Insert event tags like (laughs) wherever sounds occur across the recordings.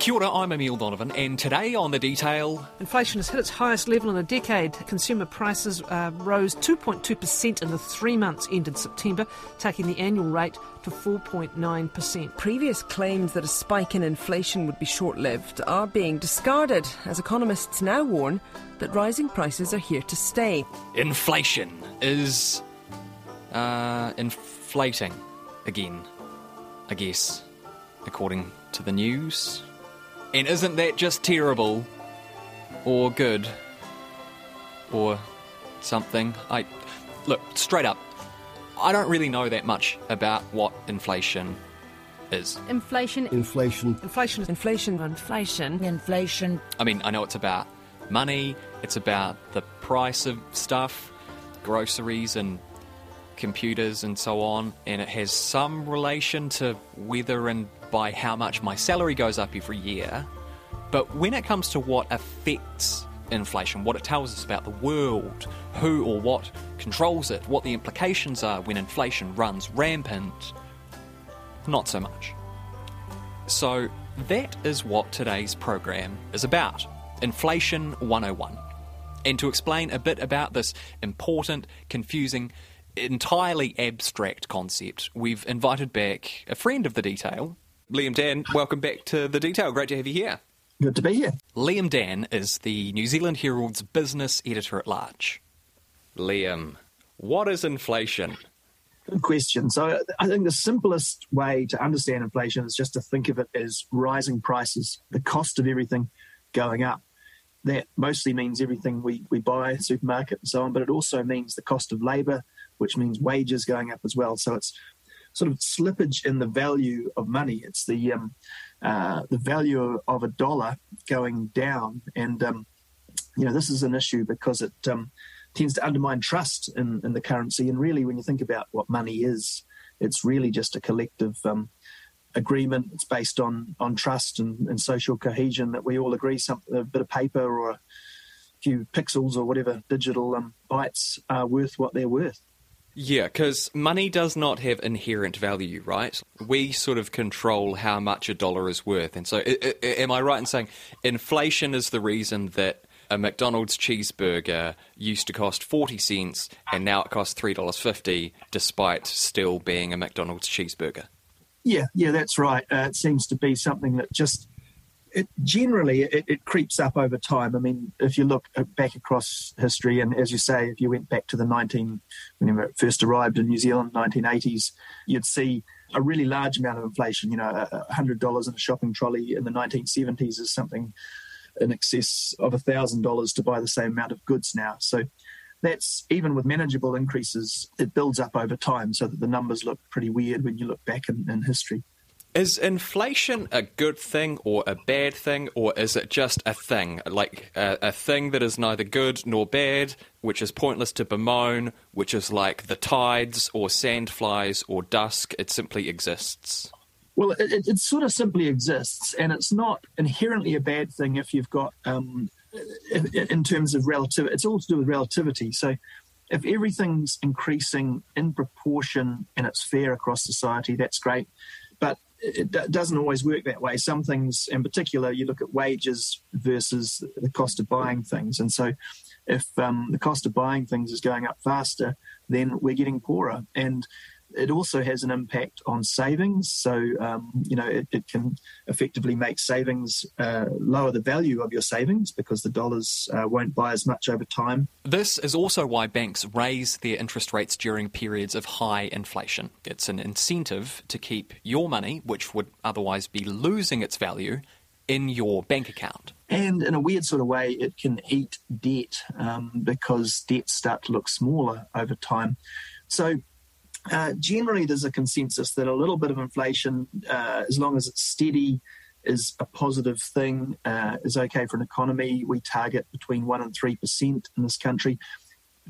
Kia ora, I'm Emile Donovan, and today on The Detail, Inflation has hit its highest level in a decade. Consumer prices uh, rose 2.2% in the three months ended September, taking the annual rate to 4.9%. Previous claims that a spike in inflation would be short lived are being discarded, as economists now warn that rising prices are here to stay. inflation is uh, inflating again, I guess, according to the news. And isn't that just terrible? Or good? Or something? I. Look, straight up, I don't really know that much about what inflation is. Inflation. Inflation. Inflation Inflation, inflation. Inflation. I mean, I know it's about money, it's about the price of stuff, groceries and computers and so on, and it has some relation to whether and by how much my salary goes up every year. But when it comes to what affects inflation, what it tells us about the world, who or what controls it, what the implications are when inflation runs rampant, not so much. So, that is what today's program is about Inflation 101. And to explain a bit about this important, confusing, entirely abstract concept, we've invited back a friend of the detail, Liam Dann. Welcome back to the detail. Great to have you here. Good to be here. Liam Dann is the New Zealand Herald's business editor at large. Liam, what is inflation? Good question. So I think the simplest way to understand inflation is just to think of it as rising prices, the cost of everything going up. That mostly means everything we, we buy, supermarket and so on, but it also means the cost of labour, which means wages going up as well. So it's sort of slippage in the value of money. It's the um, uh, the value of a dollar going down, and um, you know this is an issue because it um, tends to undermine trust in, in the currency. And really, when you think about what money is, it's really just a collective um, agreement. It's based on on trust and, and social cohesion that we all agree something a bit of paper or a few pixels or whatever digital um, bytes are worth what they're worth. Yeah, because money does not have inherent value, right? We sort of control how much a dollar is worth. And so, am I right in saying inflation is the reason that a McDonald's cheeseburger used to cost 40 cents and now it costs $3.50 despite still being a McDonald's cheeseburger? Yeah, yeah, that's right. Uh, it seems to be something that just it generally it, it creeps up over time. I mean, if you look uh, back across history, and as you say, if you went back to the 19 when it first arrived in New Zealand, 1980s, you'd see a really large amount of inflation. You know, hundred dollars in a shopping trolley in the 1970s is something in excess of thousand dollars to buy the same amount of goods now. So that's even with manageable increases, it builds up over time, so that the numbers look pretty weird when you look back in, in history. Is inflation a good thing or a bad thing, or is it just a thing? Like a, a thing that is neither good nor bad, which is pointless to bemoan, which is like the tides or sandflies or dusk, it simply exists. Well, it, it, sort of simply exists, and it's not inherently a bad thing if you've got, um, in, in terms of relativity, it's all to do with relativity. So, if everything's increasing in proportion and it's fair across society, that's great. But it d- doesn't always work that way. Some things, in particular, you look at wages versus the cost of buying things. And so, if um, the cost of buying things is going up faster, then we're getting poorer. And it also has an impact on savings. So, um, you know, it, it, can effectively make savings uh, lower the value of your savings because the dollars uh, won't buy as much over time. This is also why banks raise their interest rates during periods of high inflation. It's an incentive to keep your money, which would otherwise be losing its value, in your bank account. And in a weird sort of way, it can eat debt um, because debts start to look smaller over time. So, uh, generally, there's a consensus that a little bit of inflation, uh, as long as it's steady, is a positive thing, uh, is okay for an economy. We target between 1% and 3% in this country.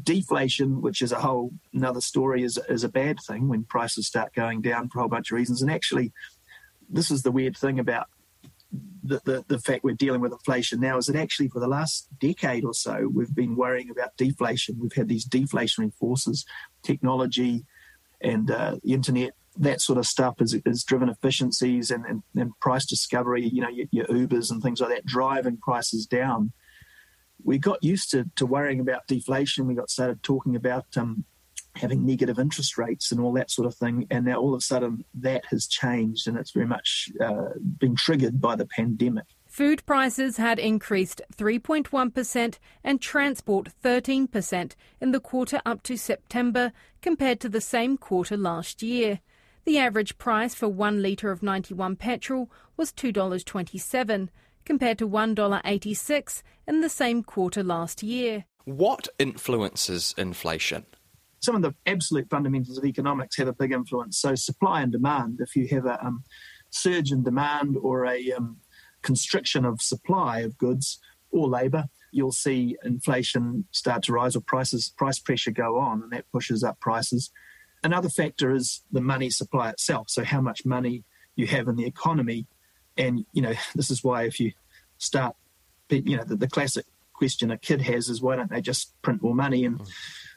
Deflation, which is a whole another story, is, is a bad thing when prices start going down for a whole bunch of reasons. And actually, this is the weird thing about the, the, the fact we're dealing with inflation now is that actually for the last decade or so, we've been worrying about deflation. We've had these deflationary forces, technology, and uh, the internet that sort of stuff has, has driven efficiencies and, and, and, price discovery, you know, your, your, Ubers and things like that, driving prices down. We got used to, to worrying about deflation. We got started talking about um, having negative interest rates and all that sort of thing. And now all of a sudden that has changed and it's very much uh, been triggered by the pandemic. Food prices had increased 3.1% and transport 13% in the quarter up to September compared to the same quarter last year. The average price for one litre of 91 petrol was $2.27 compared to $1.86 in the same quarter last year. What influences inflation? Some of the absolute fundamentals of economics have a big influence. So, supply and demand, if you have a um, surge in demand or a um, constriction of supply of goods or labour, you'll see inflation start to rise or prices price pressure go on, and that pushes up prices. Another factor is the money supply itself. So how much money you have in the economy, and you know (laughs) this is why if you start, you know the, the classic question a kid has is why don't they just print more money, and mm.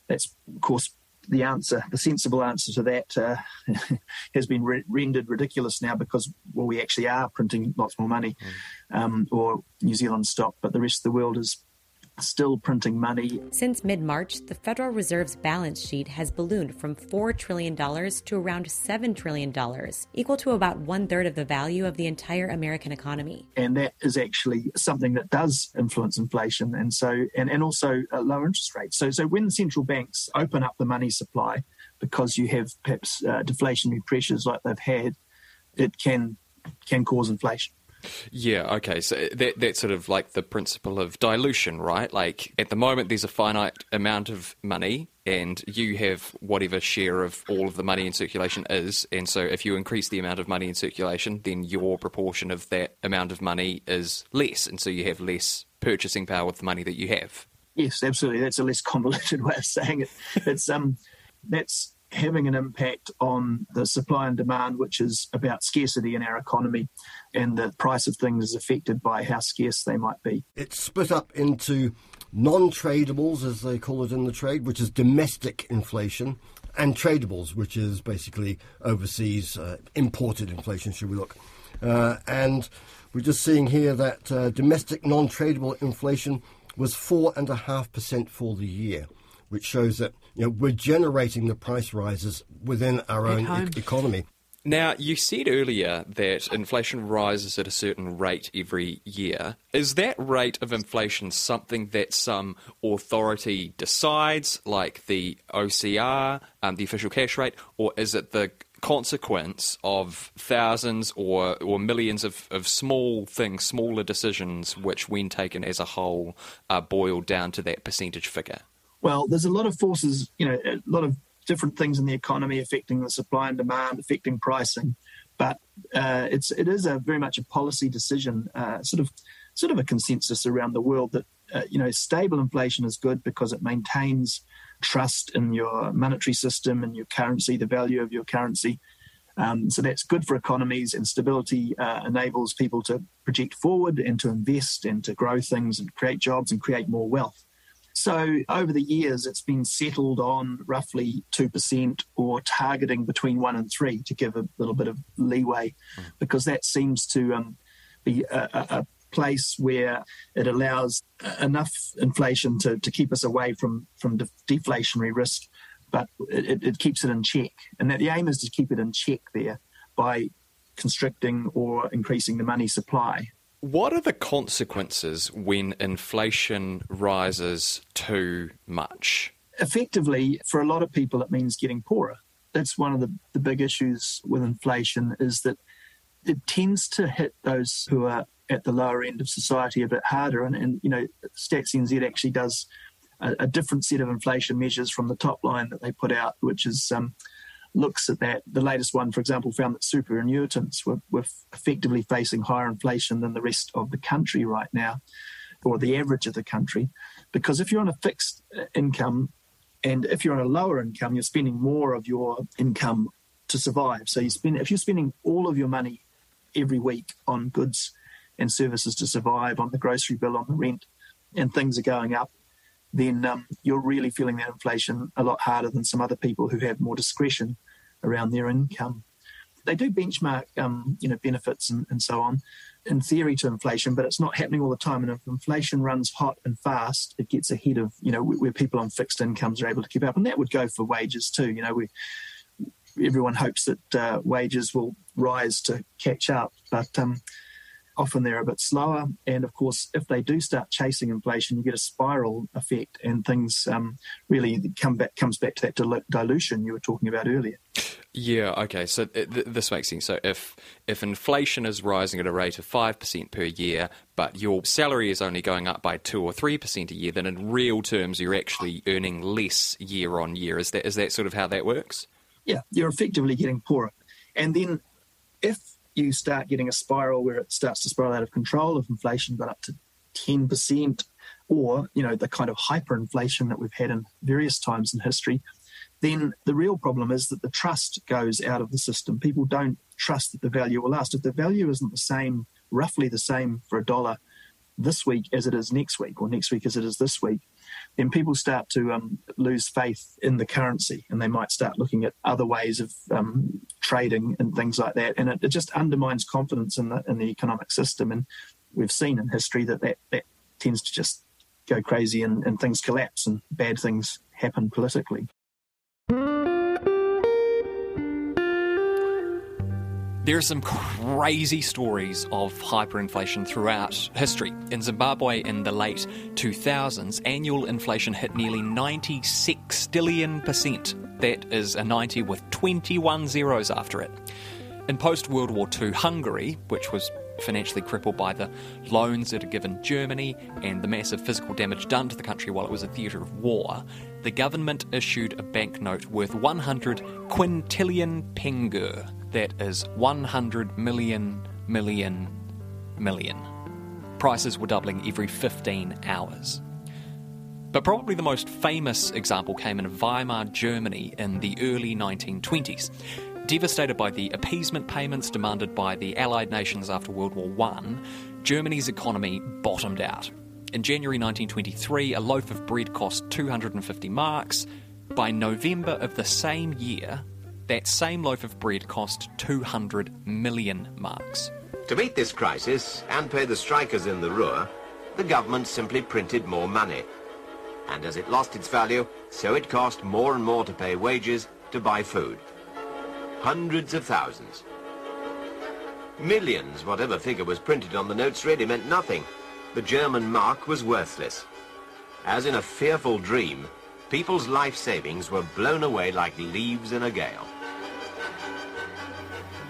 that's of course the answer, the sensible answer to that, uh, (laughs) has been re- rendered ridiculous now because, well, we actually are printing lots more money, mm. um, or New Zealand stopped, but the rest of the world is still printing money. Since mid March, the Federal Reserve's balance sheet has ballooned from $4 trillion to around $7 trillion, equal to about one third of the value of the entire American economy. And that is actually something that does influence inflation and so and, and also uh, lower interest rates. So, so when central banks open up the money supply because you have perhaps uh, deflationary pressures like they've had, it can can cause inflation. Yeah, okay. So that that's sort of like the principle of dilution, right? Like at the moment there's a finite amount of money and you have whatever share of all of the money in circulation is, and so if you increase the amount of money in circulation, then your proportion of that amount of money is less, and so you have less purchasing power with the money that you have. Yes, absolutely. That's a less convoluted (laughs) way of saying it. It's um that's having an impact on the supply and demand, which is about scarcity in our economy, and the price of things is affected by how scarce they might be. It's split up into non tradables, as they call it in the trade, which is domestic inflation, and tradables, which is basically overseas uh, imported inflation, should we look. Uh, and we're just seeing here that uh, domestic non tradable inflation was 4.5% for the year which shows that you know we're generating the price rises within our At own e- economy. Now, you said earlier that inflation rises at a certain rate every year. Is that rate of inflation something that some authority decides, like the OCR, um, the official cash rate, or is it the consequence of thousands or, or millions of, of small things, smaller decisions, which, when taken as a whole, are boiled down to that percentage figure? Well, there's a lot of forces, you know, a lot of different things in the economy affecting the supply and demand, affecting pricing. But uh, it's it is a very much a policy decision, uh, sort of sort of a consensus around the world that uh, you know stable inflation is good because it maintains trust in your monetary system and your currency, the value of your currency. Um, so that's good for economies, and stability uh, enables people to project forward and to invest and to grow things and create jobs and create more wealth. So over the years, it's been settled on roughly 2% or targeting between 1 and 3 to give a little bit of leeway mm. because that seems to um, be a, a, place where it allows enough inflation to, to keep us away from, from de- deflationary risk, but it, it keeps it in check. And that the aim is to keep it in check there by constricting or increasing the money supply. What are the consequences when inflation rises too much? Effectively, for a lot of people, it means getting poorer. That's one of the, the big issues with inflation is that it tends to hit those who are at the lower end of society a bit harder. And, and you know, Stats NZ actually does a, a, different set of inflation measures from the top line that they put out, which is um, looks at that. The latest one, for example, found that superannuitants were, were effectively facing higher inflation than the rest of the country right now, or the average of the country. Because if you're on a fixed uh, income, and if you're on a lower income, you're spending more of your income to survive. So you spend if you're spending all of your money every week on goods and services to survive, on the grocery bill, on the rent, and things are going up, then um, you're really feeling that inflation a lot harder than some other people who have more discretion around their income. they do benchmark, um, you know, benefits and, and so on in theory to inflation, but it's not happening all the time. And if inflation runs hot and fast, it gets ahead of, you know, where people on fixed incomes are able to keep up. And that would go for wages too. You know, we everyone hopes that uh, wages will rise to catch up, but um, often they're a bit slower. And of course, if they do start chasing inflation, you get a spiral effect, and things um, really come back comes back to that dil- dilution you were talking about earlier. Yeah. Okay. So th- this makes sense. So if if inflation is rising at a rate of five percent per year, but your salary is only going up by two or three percent a year, then in real terms you're actually earning less year on year. Is that is that sort of how that works? Yeah, you're effectively getting poorer, and then if you start getting a spiral where it starts to spiral out of control if inflation got up to 10% or you know the kind of hyperinflation that we've had in various times in history then the real problem is that the trust goes out of the system. People don't trust that the value will last. If the value isn't the same roughly the same for a dollar this week as it is next week or next week as it is this week then people start to um, lose faith in the currency and they might start looking at other ways of um, trading and things like that. And it, it, just undermines confidence in the, in the economic system. And we've seen in history that that, that tends to just go crazy and, and things collapse and bad things happen politically. There are some crazy stories of hyperinflation throughout history. In Zimbabwe in the late 2000s, annual inflation hit nearly 96 billion percent. That is a 90 with 21 zeros after it. In post World War II Hungary, which was financially crippled by the loans it had given Germany and the massive physical damage done to the country while it was a theatre of war, the government issued a banknote worth 100 quintillion pengő that is 100 million, million, million. Prices were doubling every 15 hours. But probably the most famous example came in Weimar, Germany in the early 1920s. Devastated by the appeasement payments demanded by the Allied nations after World War I, Germany's economy bottomed out. In January 1923, a loaf of bread cost 250 marks. By November of the same year, that same loaf of bread cost 200 million marks. To meet this crisis and pay the strikers in the Ruhr, the government simply printed more money. And as it lost its value, so it cost more and more to pay wages to buy food. Hundreds of thousands. Millions, whatever figure was printed on the notes, really meant nothing. The German mark was worthless. As in a fearful dream, people's life savings were blown away like leaves in a gale.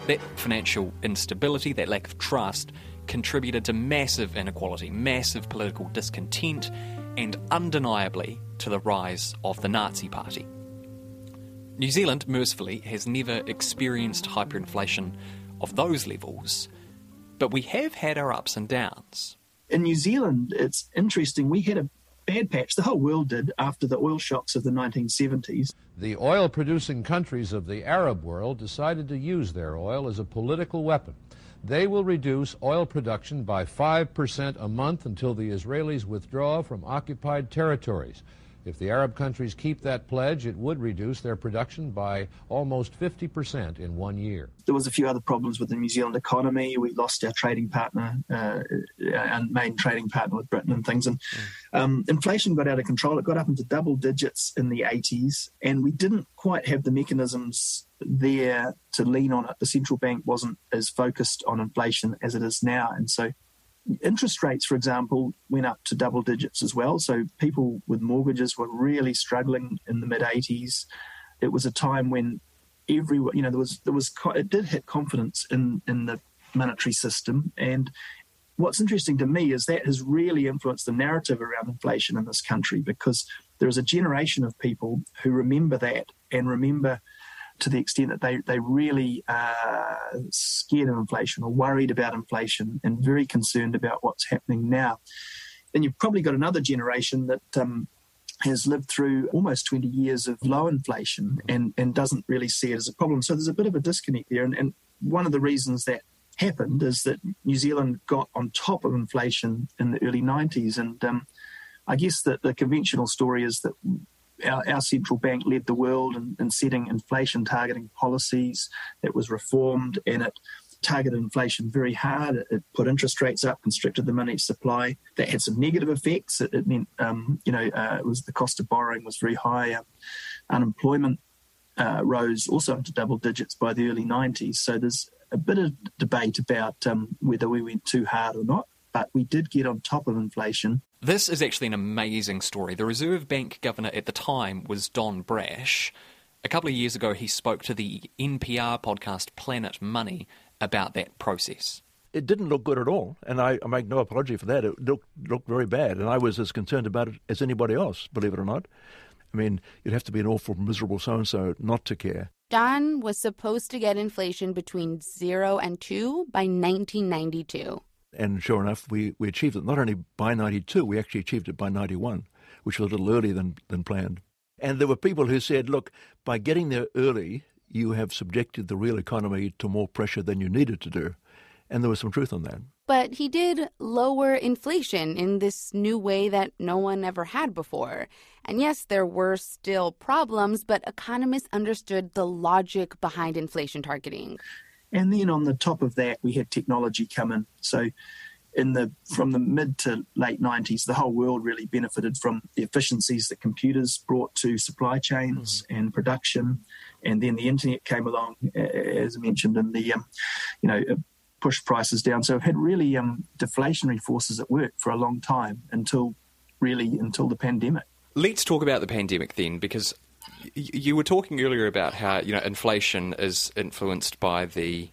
That financial instability, that lack of trust, contributed to massive inequality, massive political discontent, and undeniably to the rise of the Nazi Party. New Zealand, mercifully, has never experienced hyperinflation of those levels, but we have had our ups and downs. In New Zealand, it's interesting. We had a bad patch. The whole world did after the oil shocks of the 1970s. The oil producing countries of the Arab world decided to use their oil as a political weapon. They will reduce oil production by 5% a month until the Israelis withdraw from occupied territories. If the Arab countries keep that pledge, it would reduce their production by almost 50% in one year. There was a few other problems with the New Zealand economy. We lost our trading partner, uh, our main trading partner with Britain and things. And um, inflation got out of control. It got up into double digits in the 80s, and we didn't quite have the mechanisms there to lean on it. The central bank wasn't as focused on inflation as it is now. And so interest rates, for example, went up to double digits as well. So people with mortgages were really struggling in the mid 80s. It was a time when everyone, you know, there was there was it did hit confidence in in the monetary system. And what's interesting to me is that has really influenced the narrative around inflation in this country because there is a generation of people who remember that and remember to the extent that they, they really are scared of inflation or worried about inflation and very concerned about what's happening now. Then you've probably got another generation that um, has lived through almost 20 years of low inflation and, and doesn't really see it as a problem. So there's a bit of a disconnect there. And, and one of the reasons that happened is that New Zealand got on top of inflation in the early 90s. And um, I guess that the conventional story is that our, our, central bank led the world in, in setting inflation targeting policies. It was reformed and it targeted inflation very hard. It, put interest rates up, constricted the money supply. That had some negative effects. It, it meant, um, you know, uh, it was the cost of borrowing was very high. Um, unemployment uh, rose also into double digits by the early 90s. So there's a bit of debate about um, whether we went too hard or not, but we did get on top of inflation. This is actually an amazing story. The Reserve Bank governor at the time was Don Brash. A couple of years ago, he spoke to the NPR podcast Planet Money about that process. It didn't look good at all, and I, I make no apology for that. It looked, looked very bad, and I was as concerned about it as anybody else, believe it or not. I mean, you'd have to be an awful, miserable so and so not to care. Don was supposed to get inflation between zero and two by 1992. And sure enough, we, we achieved it not only by 92, we actually achieved it by 91, which was a little earlier than, than planned. And there were people who said, look, by getting there early, you have subjected the real economy to more pressure than you needed to do. And there was some truth on that. But he did lower inflation in this new way that no one ever had before. And yes, there were still problems, but economists understood the logic behind inflation targeting. And then on the top of that, we had technology come in. So in the from the mid to late 90s, the whole world really benefited from the efficiencies that computers brought to supply chains mm. and production. And then the internet came along, as mentioned, and the um, you know pushed prices down. So it had really um, deflationary forces at work for a long time until really until the pandemic. Let's talk about the pandemic then, because you were talking earlier about how you know inflation is influenced by the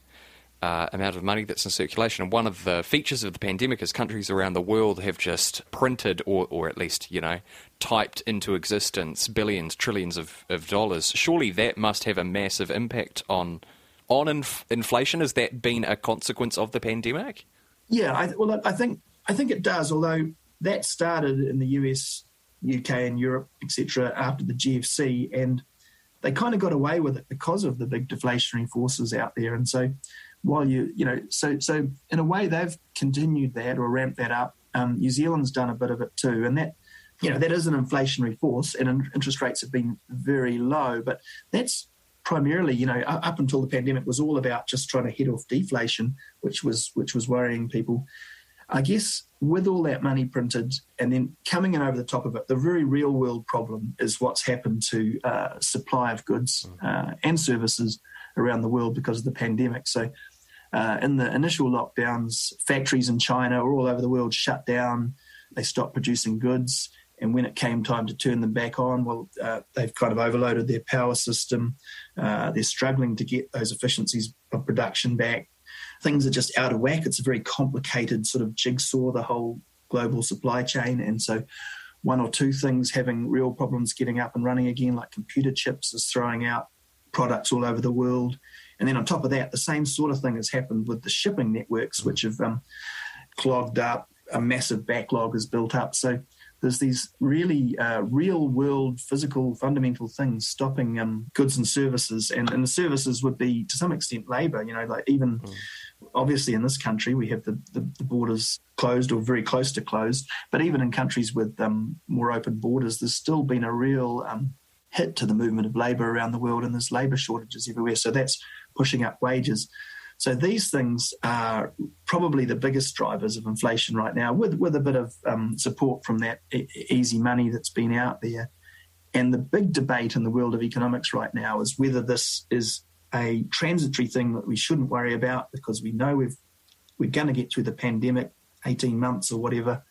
uh, amount of money that's in circulation. And one of the features of the pandemic is countries around the world have just printed, or, or at least, you know, typed into existence billions, trillions of, of dollars. Surely that must have a massive impact on on inf- inflation. Has that been a consequence of the pandemic? Yeah, I, well, I think I think it does. Although that started in the US, UK, and Europe, etc., after the GFC, and they kind of got away with it because of the big deflationary forces out there. And so, while you you know, so so in a way they've continued that or ramped that up. Um, New Zealand's done a bit of it too, and that you know that is an inflationary force, and interest rates have been very low. But that's primarily, you know, up until the pandemic was all about just trying to head off deflation, which was which was worrying people. I guess with all that money printed and then coming in over the top of it, the very real world problem is what's happened to uh, supply of goods mm. uh, and services around the world because of the pandemic. So, uh, in the initial lockdowns, factories in China or all over the world shut down. They stopped producing goods. And when it came time to turn them back on, well, uh, they've kind of overloaded their power system. Uh, they're struggling to get those efficiencies of production back. Things are just out of whack. It's a very complicated sort of jigsaw, the whole global supply chain. And so, one or two things having real problems getting up and running again, like computer chips, is throwing out products all over the world. And then on top of that, the same sort of thing has happened with the shipping networks, which have um, clogged up. A massive backlog is built up. So there's these really uh, real world physical fundamental things stopping um, goods and services and, and the services would be to some extent labor you know like even mm. Obviously in this country we have the, the, the, borders closed or very close to closed but even in countries with um, more open borders there's still been a real um, hit to the movement of labor around the world and there's labor shortages everywhere so that's pushing up wages so these things are probably the biggest drivers of inflation right now, with with a bit of um, support from that e- easy money that's been out there. And the big debate in the world of economics right now is whether this is a transitory thing that we shouldn't worry about because we know we've we're going to get through the pandemic, eighteen months or whatever,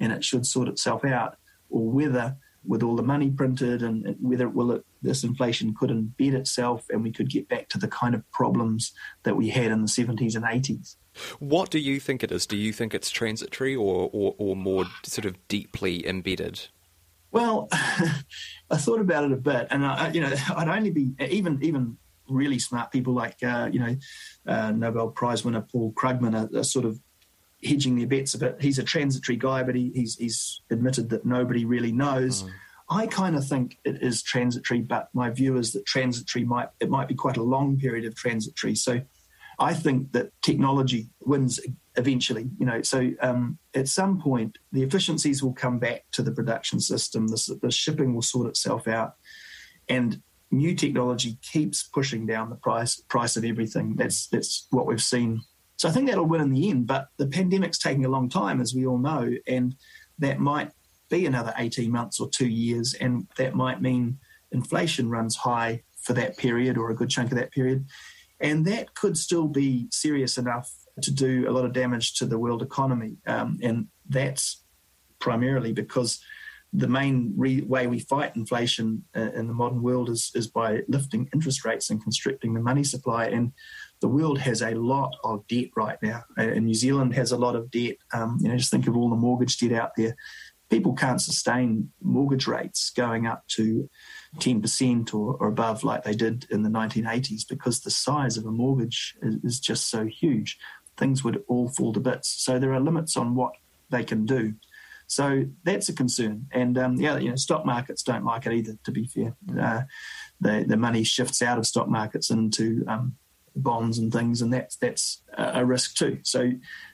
and it should sort itself out, or whether with all the money printed and whether it will it, this inflation could embed itself and we could get back to the kind of problems that we had in the 70s and 80s. What do you think it is? Do you think it's transitory or, or, or more sort of deeply embedded? Well, (laughs) I thought about it a bit, and I, you know, (laughs) I'd only be even even really smart people like uh, you know uh, Nobel Prize winner Paul Krugman are, are, sort of hedging their bets a bit. He's a transitory guy, but he, he's, he's admitted that nobody really knows. Mm. I kind of think it is transitory, but my view is that transitory might it might be quite a long period of transitory. So I think that technology wins eventually. You know, so um, at some point the efficiencies will come back to the production system. The, the shipping will sort itself out, and new technology keeps pushing down the price price of everything. That's that's what we've seen. So I think that'll win in the end. But the pandemic's taking a long time, as we all know, and that might be another 18 months or two years, and that might mean inflation runs high for that period or a good chunk of that period. And that could still be serious enough to do a lot of damage to the world economy. Um, and that's primarily because the main re- way we fight inflation uh, in the modern world is, is by lifting interest rates and constricting the money supply. And the world has a lot of debt right now. And New Zealand has a lot of debt. Um, you know, just think of all the mortgage debt out there. People can't sustain mortgage rates going up to 10% or, or above like they did in the 1980s because the size of a mortgage is, is just so huge. Things would all fall to bits. So there are limits on what they can do. So that's a concern. And um, yeah, you know, stock markets don't like it either. To be fair, uh, the the money shifts out of stock markets into um, bonds and things, and that's that's a risk too. So,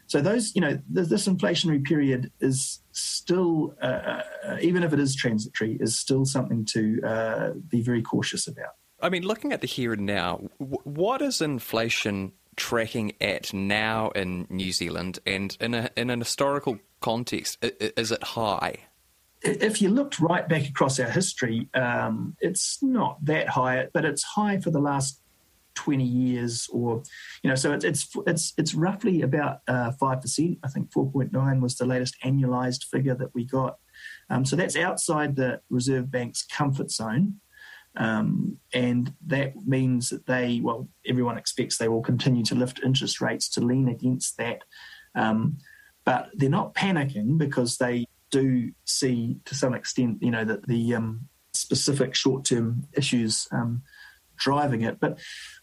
so those you know this inflationary period is still, uh, uh, even if it is transitory, is still something to uh, be very cautious about. I mean, looking at the here and now, what is inflation tracking at now in New Zealand, and in a in an historical context, is it high? If you looked right back across our history, um, it's not that high, but it's high for the last 20 years or you know so it's it's it's, it's roughly about uh, 5% i think 4.9 was the latest annualized figure that we got. Um, so that's outside the reserve bank's comfort zone. Um, and that means that they well everyone expects they will continue to lift interest rates to lean against that. Um, but they're not panicking because they do see to some extent you know that the um, specific short-term issues um, driving it but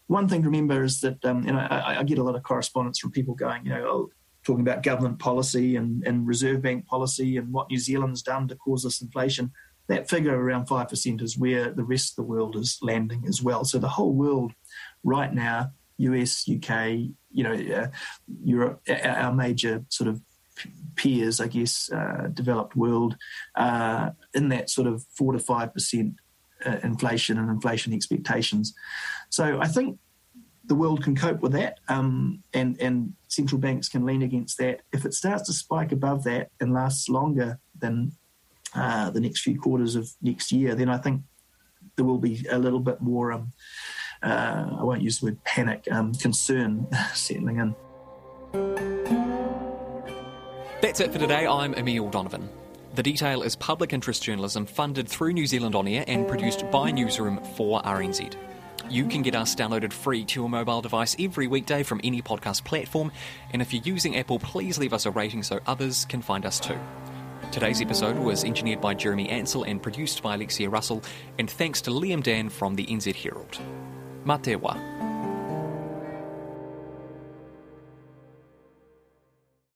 one thing to remember is that um, you know I, I, get a lot of correspondence from people going, you know, oh, talking about government policy and, and Reserve Bank policy and what New Zealand's done to cause this inflation. That figure around five percent is where the rest of the world is landing as well. So the whole world right now, US, UK, you know, uh, Europe, our major sort of peers, I guess, uh, developed world, uh, in that sort of four to five percent uh, inflation and inflation expectations. So I think the world can cope with that, um, and and central banks can lean against that. If it starts to spike above that and lasts longer than uh, the next few quarters of next year, then I think there will be a little bit more. Um, uh, I won't use the word panic, um, concern (laughs) settling in. That's it for today. I'm Emile Donovan. The Detail is public interest journalism funded through New Zealand On Air and produced by Newsroom for RNZ. You can get us downloaded free to your mobile device every weekday from any podcast platform, and if you're using Apple, please leave us a rating so others can find us too. Today's episode was engineered by Jeremy Ansell and produced by Alexia Russell, and thanks to Liam Dann from the NZ Herald. Mā te wā.